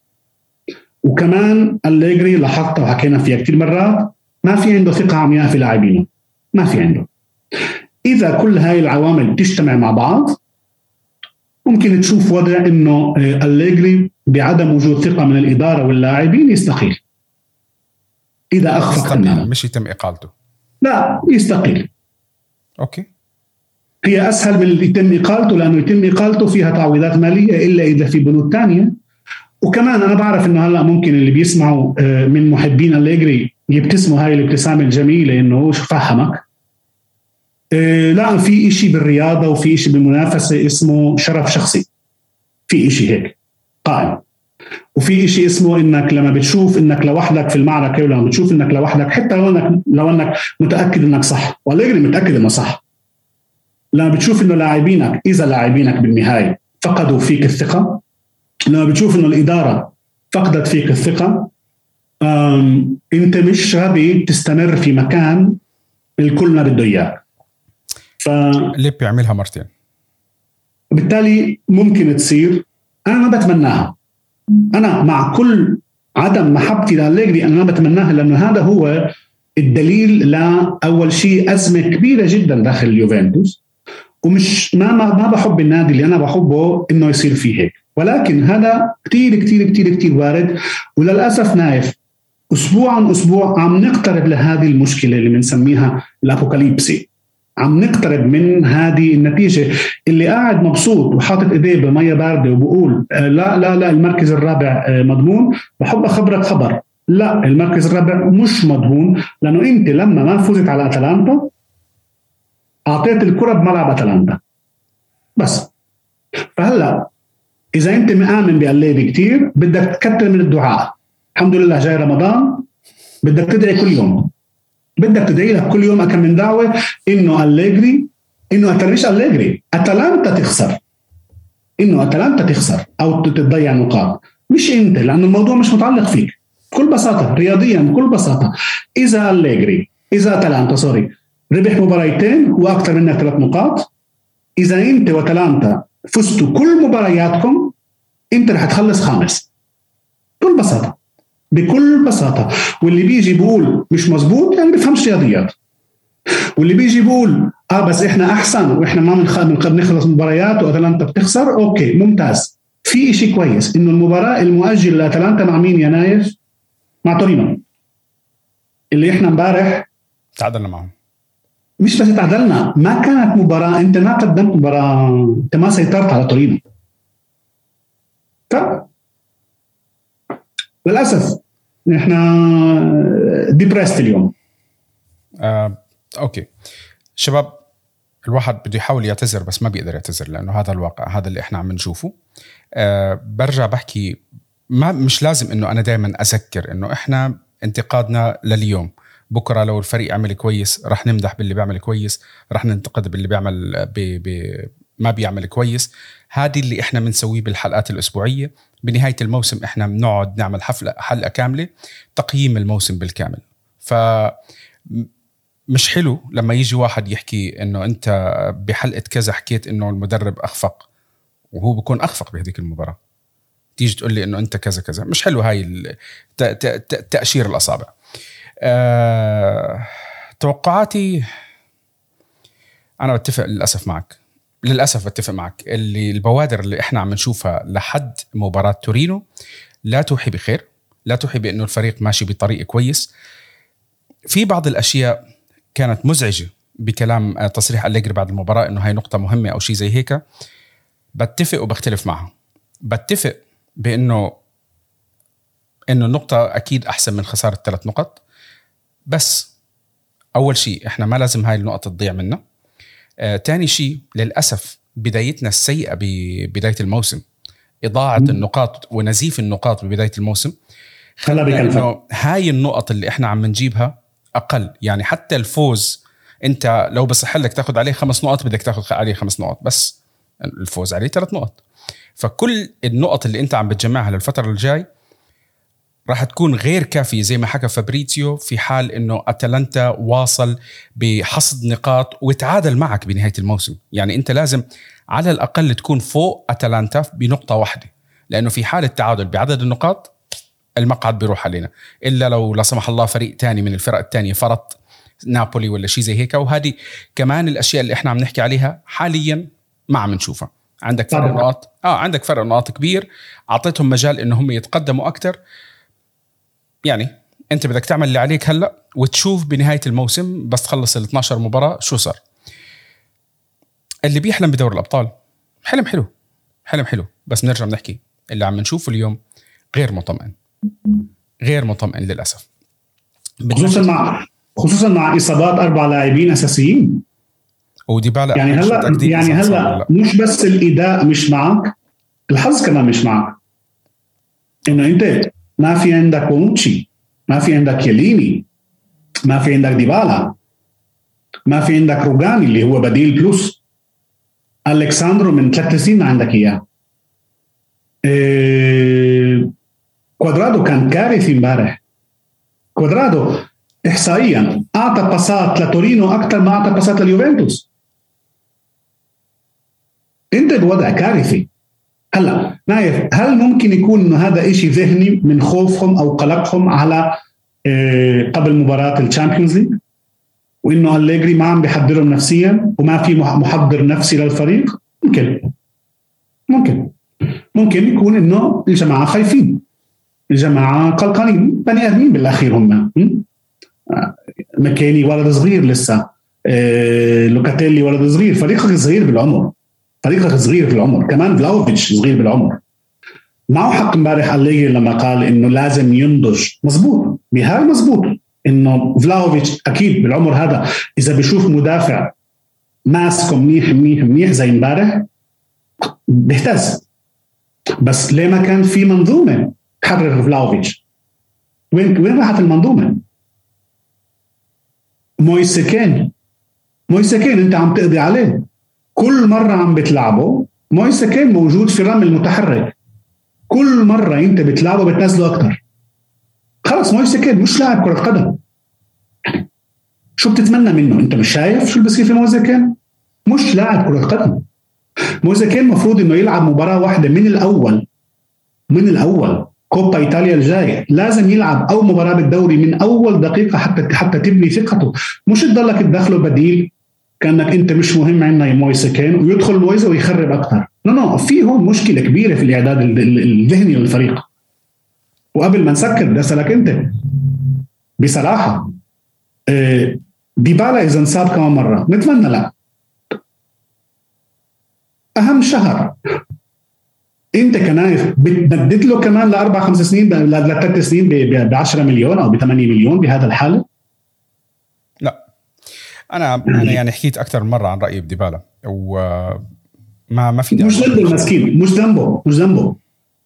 وكمان أليجري لاحظت وحكينا فيها كثير مرات ما في عنده ثقة عمياء في لاعبينه. ما في عنده. إذا كل هاي العوامل تجتمع مع بعض ممكن تشوف وضع إنه أليجري بعدم وجود ثقة من الإدارة واللاعبين يستقيل. إذا أخفق مش يتم إقالته. لا يستقيل. أوكي. هي أسهل من يتم إقالته لأنه يتم إقالته فيها تعويضات مالية إلا إذا في بنود ثانية وكمان أنا بعرف إنه هلأ ممكن اللي بيسمعوا آه، من محبين أليجري يبتسموا هاي الابتسامة الجميلة إنه هو فهمك؟ آه، لا في إشي بالرياضة وفي إشي بالمنافسه اسمه شرف شخصي. في إشي هيك. قائم وفي إشي اسمه إنك لما بتشوف إنك لوحدك في المعركة ولما بتشوف إنك لوحدك حتى لو انك لو إنك متأكد إنك صح. والأليجري متاكد إنه صح. لما بتشوف إنه لاعبينك إذا لاعبينك بالنهاية فقدوا فيك الثقة. لما بتشوف إنه الإدارة فقدت فيك الثقة أنت مش غبي تستمر في مكان الكل ما بده اياك ف ليه بيعملها مرتين؟ بالتالي ممكن تصير أنا ما بتمناها. أنا مع كل عدم محبتي لاليجري أنا ما بتمناها لأنه هذا هو الدليل لاول شيء أزمة كبيرة جدا داخل اليوفنتوس. ومش ما ما بحب النادي اللي أنا بحبه إنه يصير فيه هيك. ولكن هذا كثير كثير كثير كثير وارد. وللأسف نايف أسبوع عن أسبوع عم نقترب لهذه المشكلة اللي بنسميها الأبوكاليبسي. عم نقترب من هذه النتيجة. اللي قاعد مبسوط وحاطط إيديه بمية باردة وبقول آه، لا لا لا المركز الرابع آه، مضمون. بحب أخبرك خبر. لا المركز الرابع مش مضمون لأنه أنت لما ما فزت على أتلانتا أعطيت الكرة بملعب أتلانتا. بس. فهلأ إذا أنت مآمن بالليلي كثير بدك تكثر من الدعاء. الحمد لله جاي رمضان بدك تدعي كل يوم. بدك تدعي لك كل يوم كم من دعوة إنه أليجري إنه مش أليجري أتلانتا تخسر. إنه أتلانتا تخسر أو تضيع نقاط. مش أنت لأنه الموضوع مش متعلق فيك. بكل بساطة رياضيا بكل بساطة. إذا أليجري إذا أتلانتا سوري. ربح مباريتين وأكثر منك ثلاث نقاط. إذا أنت وأتلانتا فزتوا كل مبارياتكم أنت رح تخلص خامس. بكل بساطة. بكل بساطة. واللي بيجي بيقول مش مزبوط يعني بفهمش رياضيات. واللي بيجي بيقول آه بس إحنا أحسن وإحنا ما بنقدر نخلص مباريات وأتلانتا بتخسر أوكي ممتاز. في شيء كويس إنه المباراة المؤجل لأتلانتا مع مين؟ يا نايف؟ مع تورينو. اللي إحنا امبارح تعادلنا معهم. مش بس تعادلنا ما كانت مباراة أنت ما قدمت مباراة أنت ما سيطرت على تورينو. للأسف إحنا depressed اليوم. آه، okay. شباب الواحد بده يحاول يعتذر بس ما بيقدر يعتذر لأنه هذا الواقع هذا اللي إحنا عم نشوفه. أه برجع بحكي ما مش لازم إنه أنا دائما أذكر إنه إحنا انتقادنا لليوم. بكرة لو الفريق عمل كويس رح نمدح باللي بيعمل كويس رح ننتقد باللي بيعمل بي بي ما بيعمل كويس. هذه اللي إحنا بنسويه بالحلقات الأسبوعية. بنهاية الموسم إحنا بنقعد نعمل حفلة حلقة كاملة تقييم الموسم بالكامل. ف مش حلو لما يجي واحد يحكي إنه أنت بحلقة كذا حكيت إنه المدرب أخفق وهو بكون أخفق بهذيك المباراة. تيجي تقول لي إنه أنت كذا كذا. مش حلو هاي تأشير الأصابع. أه توقعاتي أنا بتفق للأسف معك. للأسف بتفق معك. اللي البوادر اللي إحنا عم نشوفها لحد مباراة تورينو لا توحي بخير لا توحي بأنه الفريق ماشي بطريق كويس. في بعض الأشياء كانت مزعجة بكلام آه، تصريح أليجري بعد المباراة إنه هاي نقطة مهمة أو شيء زي هيك. بتفق وبختلف معها. بتفق بأنه إنه النقطة أكيد أحسن من خسارة ثلاث نقط. بس أول شيء إحنا ما لازم هاي النقط تضيع منا. تاني شيء للأسف بدايتنا السيئة ببدايه الموسم. إضاعة النقاط ونزيف النقاط ببداية الموسم. هلا بكلفك هاي النقط اللي إحنا عم نجيبها أقل. يعني حتى الفوز أنت لو بصح لك تاخذ عليه خمس نقط بدك تاخذ عليه خمس نقط. بس الفوز عليه ثلاث نقط. فكل النقط اللي أنت عم بتجمعها للفترة الجاي راح تكون غير كافية زي ما حكى فابريتيو في حال إنه أتلانتا واصل بحصد نقاط وتعادل معك بنهاية الموسم. يعني أنت لازم على الأقل تكون فوق أتلانتا بنقطة واحدة لأنه في حالة تعادل بعدد النقاط المقعد بيروح علينا. إلا لو لا سمح الله فريق تاني من الفرق الثانية فرط نابولي ولا شيء زي هيك. وهذه كمان الأشياء اللي إحنا عم نحكي عليها حاليا ما عم نشوفها. عندك فرق نقاط؟ آه عندك فرق نقاط كبير. أعطيتهم مجال إنه هم يتقدموا أكثر يعني أنت بدك تعمل اللي عليك هلأ وتشوف بنهاية الموسم بس تخلص ال 12 مباراة شو صار؟ اللي بيحلم بدور الأبطال حلم حلو حلم حلو بس بنرجع بنحكي اللي عم نشوفه اليوم غير مطمئن غير مطمئن للأسف. خصوصا مع خصوصا مع إصابات أربع لاعبين أساسيين. وديبالا يعني هلا يعني هلأ مش بس الإداء مش معك الحظ كمان مش معك. إنه أنت ما في عندك بونوتشي ما في عندك كيليني ما في عندك ديبالا ما في عندك روغاني اللي هو بديل بلس الكساندرو من ثلاث سنين ما عندك اياه إيه كوادرادو كان كارثي امبارح كوادرادو احصائيا اعطى باسات لتورينو أكثر ما اعطى باسات لليوفنتوس انت بوضع كارثي هلا نايف هل ممكن يكون إنه هذا شيء ذهني من خوفهم أو قلقهم على آه، قبل مباراة ال Champions League؟ وإنه أليجري ما عم بيحضرهم نفسيا وما في محضر نفسي للفريق؟ ممكن. ممكن. ممكن يكون إنه الجماعة خايفين. الجماعة قلقانين. بني آدمين بالأخير هم. آه، مكيني ولد صغير لسه. آه، لوكاتيلي ولد صغير. فريقك صغير بالعمر. فريقك صغير بالعمر. كمان فلاهوفيتش صغير بالعمر. معه حق امبارح أليجري لما قال إنه لازم ينضج. مزبوط بهاي مزبوط إنه فلاهوفيتش أكيد بالعمر هذا إذا بشوف مدافع ماسكه منيح منيح منيح زي امبارح بيهتز. بس ليه ما كان في منظومة تحرر فلاهوفيتش وين وين راحت المنظومة؟ مويس كين مويس كين أنت عم تقضي عليه. كل مرة عم بتلعبه مويس كين موجود في رمل متحرك كل مرة انت بتلعبه بتنزله أكثر خلص مويس كين مش لاعب كرة قدم. شو بتتمنى منه؟ انت مش شايف شو بصير في مويس كين مش لاعب كرة قدم. مويس كين المفروض إنه يلعب مباراة واحدة من الأول من الأول كوبا إيطاليا الجاي لازم يلعب أو مباراة بالدوري من أول دقيقة حتى حتى تبني ثقته. مش تضلك تدخله بديل. كأنك أنت مش مهم عندنا يا مويس كين ويدخل مويس ويخرب أكثر no no في هون مشكلة كبيرة في الإعداد الذهني للفريق. وقبل ما نسكر بدي اسالك أنت. بصراحة آه، ديبالا إذا انصاب كمان مرة. نتمنى لا. أهم شهر. أنت كنايف بتمدد له كمان لأربع خمس سنين لثلاث سنين ب 10 مليون أو ب 8 مليون بهذا الحاله؟ أنا أنا يعني حكيت أكثر من مرة عن رايي بديبالا وما ما في مش ذنبه المسكين مش ذنبه مش ذنبه.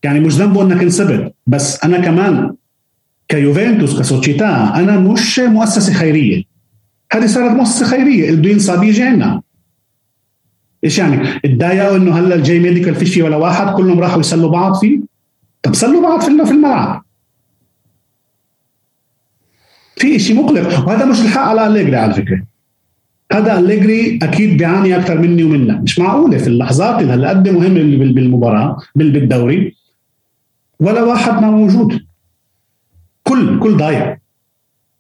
يعني مش ذنبه إنك انسبت بس أنا كمان كيوفنتوس كسوتشيتا أنا مش مؤسسة خيرية. هذه صارت مؤسسة خيرية اللي بده ينصاب يجي عندنا إيش يعني؟ تضايقوا إنه هلا الجاي ميديكال فيش فيه ولا واحد كلهم راحوا يسلوا بعض فيه؟ طب سلوا بعض في في الملعب. في شيء مقلق وهذا مش الحق على أليجري على فكرة. هذا أليجري أكيد بيعاني أكثر مني ومنك. مش معقولة في اللحظات اللي هالقد مهمه بالمباراة بالدوري ولا واحد ما موجود. كل كل ضايع.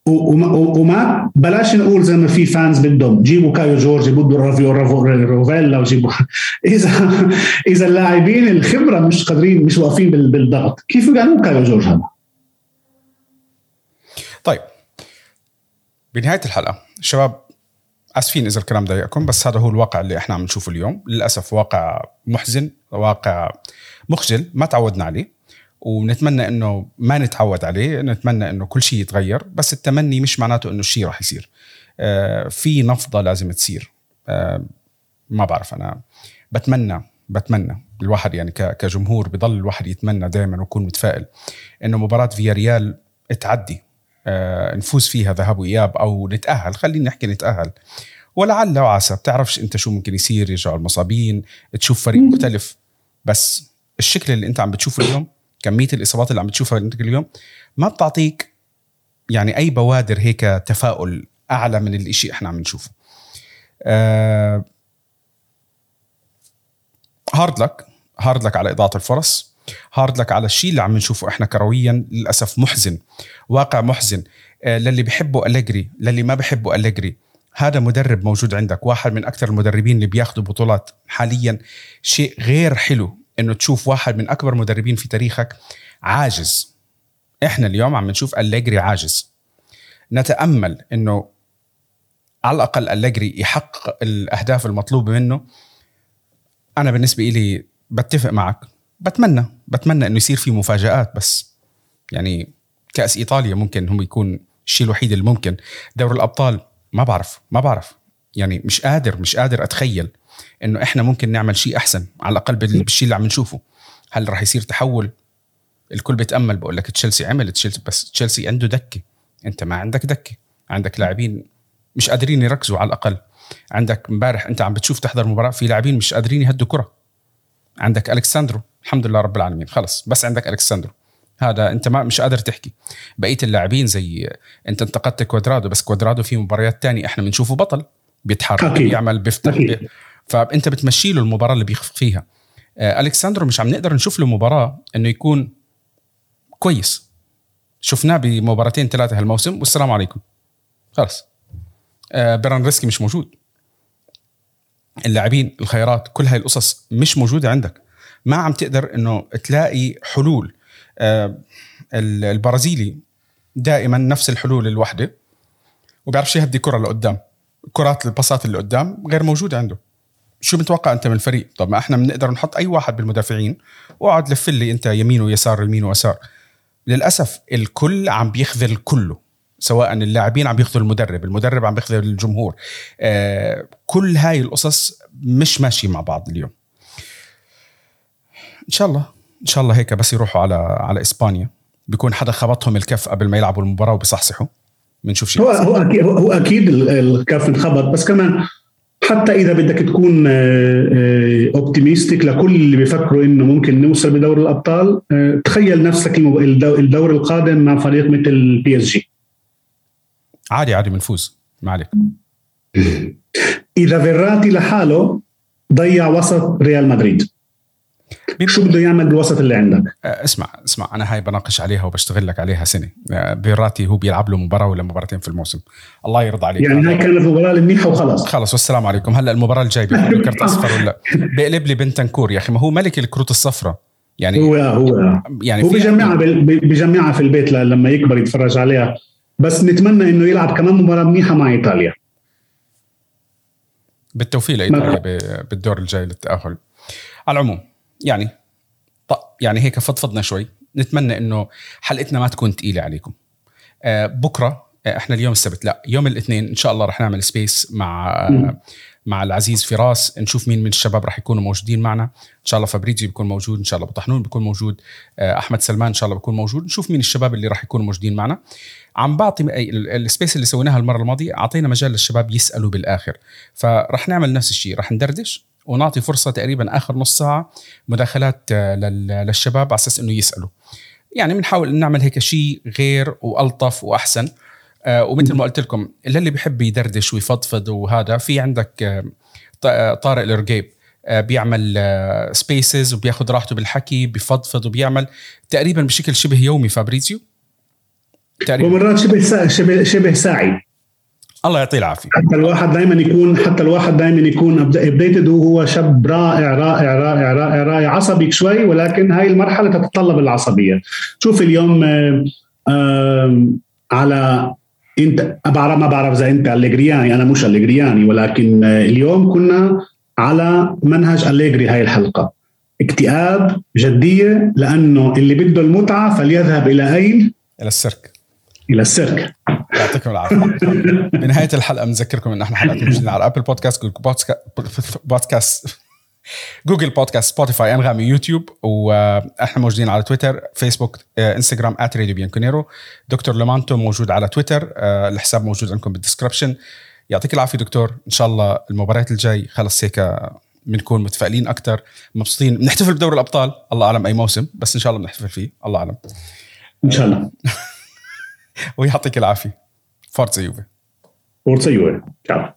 وما بلاش نقول زي ما في فانز بدهم. جيبوا كايو جورج جيبوا رافيو روفيلا وجيبوا إذا إذا اللاعبين الخبرة مش قادرين مش واقفين بالضغط. كيف يقانون كايو جورج هذا؟ طيب. بنهاية الحلقة شباب آسفين إذا الكلام ضايقكم بس هذا هو الواقع اللي إحنا عم نشوفه اليوم. للأسف واقع محزن واقع مخجل ما تعودنا عليه. ونتمنى إنه ما نتعود عليه نتمنى إنه كل شيء يتغير بس التمني مش معناته إنه الشيء راح يصير. آه في نفضة لازم تصير. آه ما بعرف أنا بتمنى بتمنى الواحد يعني كجمهور بضل الواحد يتمنى دائما ويكون متفائل إنه مباراة فيا ريال تعدي نفوز فيها ذهاب وإياب أو نتأهل. خلينا نحكي نتأهل. ولعل وعسى بتعرفش أنت شو ممكن يصير يرجعوا المصابين تشوف فريق مختلف. بس الشكل اللي أنت عم بتشوفه اليوم كمية الإصابات اللي عم بتشوفها انت اليوم ما بتعطيك يعني أي بوادر هيك تفاؤل أعلى من الشيء إحنا عم نشوفه. آه hard luck hard luck على إضاعة الفرص. hard luck على الشيء اللي عم نشوفه إحنا كرويا للأسف محزن واقع محزن. آه للي بحبه أليجري للي ما بحبه أليجري. هذا مدرب موجود عندك واحد من أكثر المدربين اللي بياخذوا بطولات حاليا. شيء غير حلو إنه تشوف واحد من أكبر مدربين في تاريخك عاجز. إحنا اليوم عم نشوف أليجري عاجز. نتأمل إنه على الأقل أليجري يحقق الأهداف المطلوبة منه. أنا بالنسبة لي بتفق معك. بتمنى بتمنى إنه يصير في مفاجآت بس يعني كأس إيطاليا ممكن هم يكون الشيء الوحيد اللي ممكن. دوري الأبطال ما بعرف ما بعرف. يعني مش قادر مش قادر أتخيل إنه إحنا ممكن نعمل شيء أحسن على الأقل بالشيء اللي عم نشوفه. هل راح يصير تحول؟ الكل بيتأمل بقول لك تشيلسي عمل تشيلسي بس تشيلسي عنده دكة. أنت ما عندك دكة. عندك لاعبين مش قادرين يركزوا على الأقل. عندك امبارح أنت عم بتشوف تحضر مباراة في لاعبين مش قادرين يهدوا كرة. عندك الكساندرو الحمد لله رب العالمين. خلص. بس عندك الكساندرو هذا أنت ما مش قادر تحكي. بقية اللاعبين زي أنت انتقدت كوادرادو بس كوادرادو في مباريات تانية إحنا بنشوفه بطل. بيتحرك أكيد. بيعمل بيفتح بي... فأنت بتمشي له المباراة اللي بيخفق فيها. آه الكساندرو مش عم نقدر نشوف له مباراة إنه يكون كويس. شفناه بمباراتين ثلاثة هالموسم والسلام عليكم. خلص. آه بيران ريسكي مش موجود. اللاعبين الخيارات كل هاي القصص مش موجودة عندك. ما عم تقدر إنه تلاقي حلول. آه البرازيلي دائما نفس الحلول الوحدة وبيعرفش يهدي كرة لقدام. كرات الباصات اللي قدام غير موجودة عنده. شو متوقع أنت من الفريق؟ طب ما إحنا بنقدر نحط أي واحد بالمدافعين واقعد لف لي أنت يمين ويسار يمين ويسار. للأسف الكل عم بيخذل كله سواء اللاعبين عم بيخذلوا المدرب المدرب عم بيخذل الجمهور. آه كل هاي القصص مش ماشية مع بعض اليوم. إن شاء الله. إن شاء الله هيك بس يروحوا على على إسبانيا. بيكون حدا خبطهم الكف قبل ما يلعبوا المباراة وبيصحصحوا. بنشوف شيء هو هو أكيد هو أكيد الكف انخبط. بس كمان حتى إذا بدك تكون optimistic لكل اللي بيفكروا إنه ممكن نوصل بدور الأبطال تخيل نفسك الدور القادم مع فريق مثل ال PSG عادي عادي بنفوز. ما عليك. إذا فيراتي لحاله ضيع وسط ريال مدريد. شو بده يعمل بالوسط اللي عندك؟ آه، اسمع اسمع أنا هاي بناقش عليها وبشتغل لك عليها سنة. بيراتي هو بيلعب له مباراة ولا مباراتين في الموسم. الله يرضى عليك. يعني هاي كانت المباراه المنيحه وخلص. خلص والسلام عليكم. هلا المباراة الجاية بياخذ كرت أصفر ولا؟ بيقلب لي بنتنكور يا أخي. ما هو ملك الكروت الصفراء. يعني هو هو. يعني هو بجمعها بجمعها في البيت لما يكبر يتفرج عليها. بس نتمنى إنه يلعب كمان مباراة منيحه مع إيطاليا. بالتوفيق لإيطاليا بالدور الجاي للتأهل. على العموم يعني يعني هيك فضفضنا شوي. نتمنى إنه حلقتنا ما تكون ثقيله عليكم. آه بكرة آه إحنا اليوم السبت. لا يوم الاثنين إن شاء الله رح نعمل space مع آه مع العزيز فراس. نشوف مين من الشباب رح يكونوا موجودين معنا. إن شاء الله فابريزيو بيكون موجود إن شاء الله ابو طحنون بيكون موجود آه أحمد سلمان إن شاء الله بيكون موجود. نشوف مين الشباب اللي رح يكونوا موجودين معنا. عم بعطي السبيس اللي سويناها المرة الماضية أعطينا مجال للشباب يسألوا بالآخر. فرح نعمل نفس الشيء. رح ندردش. ونعطي فرصة تقريبا آخر نص ساعة مداخلات آه، للشباب على أساس إنه يسألوا. يعني بنحاول نعمل هيك شيء غير وألطف وأحسن. آه ومثل ما قلت لكم اللي بيحب يدردش ويفضفض وهذا في عندك آه, طارق الرقيب. بيعمل spaces وبياخذ راحته بالحكي بفضفض وبيعمل تقريبا بشكل شبه يومي فابريزيو. تقريبا. ومرات شبه شبه شبه ساعي. الله يعطيه العافية. حتى الواحد دائما يكون حتى الواحد دائما يكون updated وهو شاب رائع رائع رائع رائع رائع عصبي شوي ولكن هاي المرحلة تتطلب العصبية. شوف اليوم على انت بعرف ما بعرف إذا إنت اليجرياني أنا مش اليجرياني ولكن اليوم كنا على منهج اليجري هاي الحلقة. اكتئاب جدية لأنه اللي بده المتعة فليذهب إلى أين؟ إلى السيرك. إلى السيرك. يعطيكم العافية. بنهاية الحلقة بنذكركم إن إحنا حلقتنا موجودين على Apple Podcasts Google Podcasts Google Podcasts سبوتيفاي أنغامي يوتيوب وإحنا موجودين على تويتر فيسبوك آه، إنستغرام @راديو بيانكونيرو دكتور لومانتو موجود على تويتر آه، الحساب موجود عندكم بال description يعطيك العافية دكتور. إن شاء الله المباريات الجاي خلص هيك بنكون متفائلين أكثر مبسوطين. بنحتفل بدوري الأبطال. الله أعلم أي موسم بس إن شاء الله بنحتفل فيه. الله أعلم. إن شاء الله. ويعطيك العافية. فورتزا يوفي. فورتزا يوفي. تشاو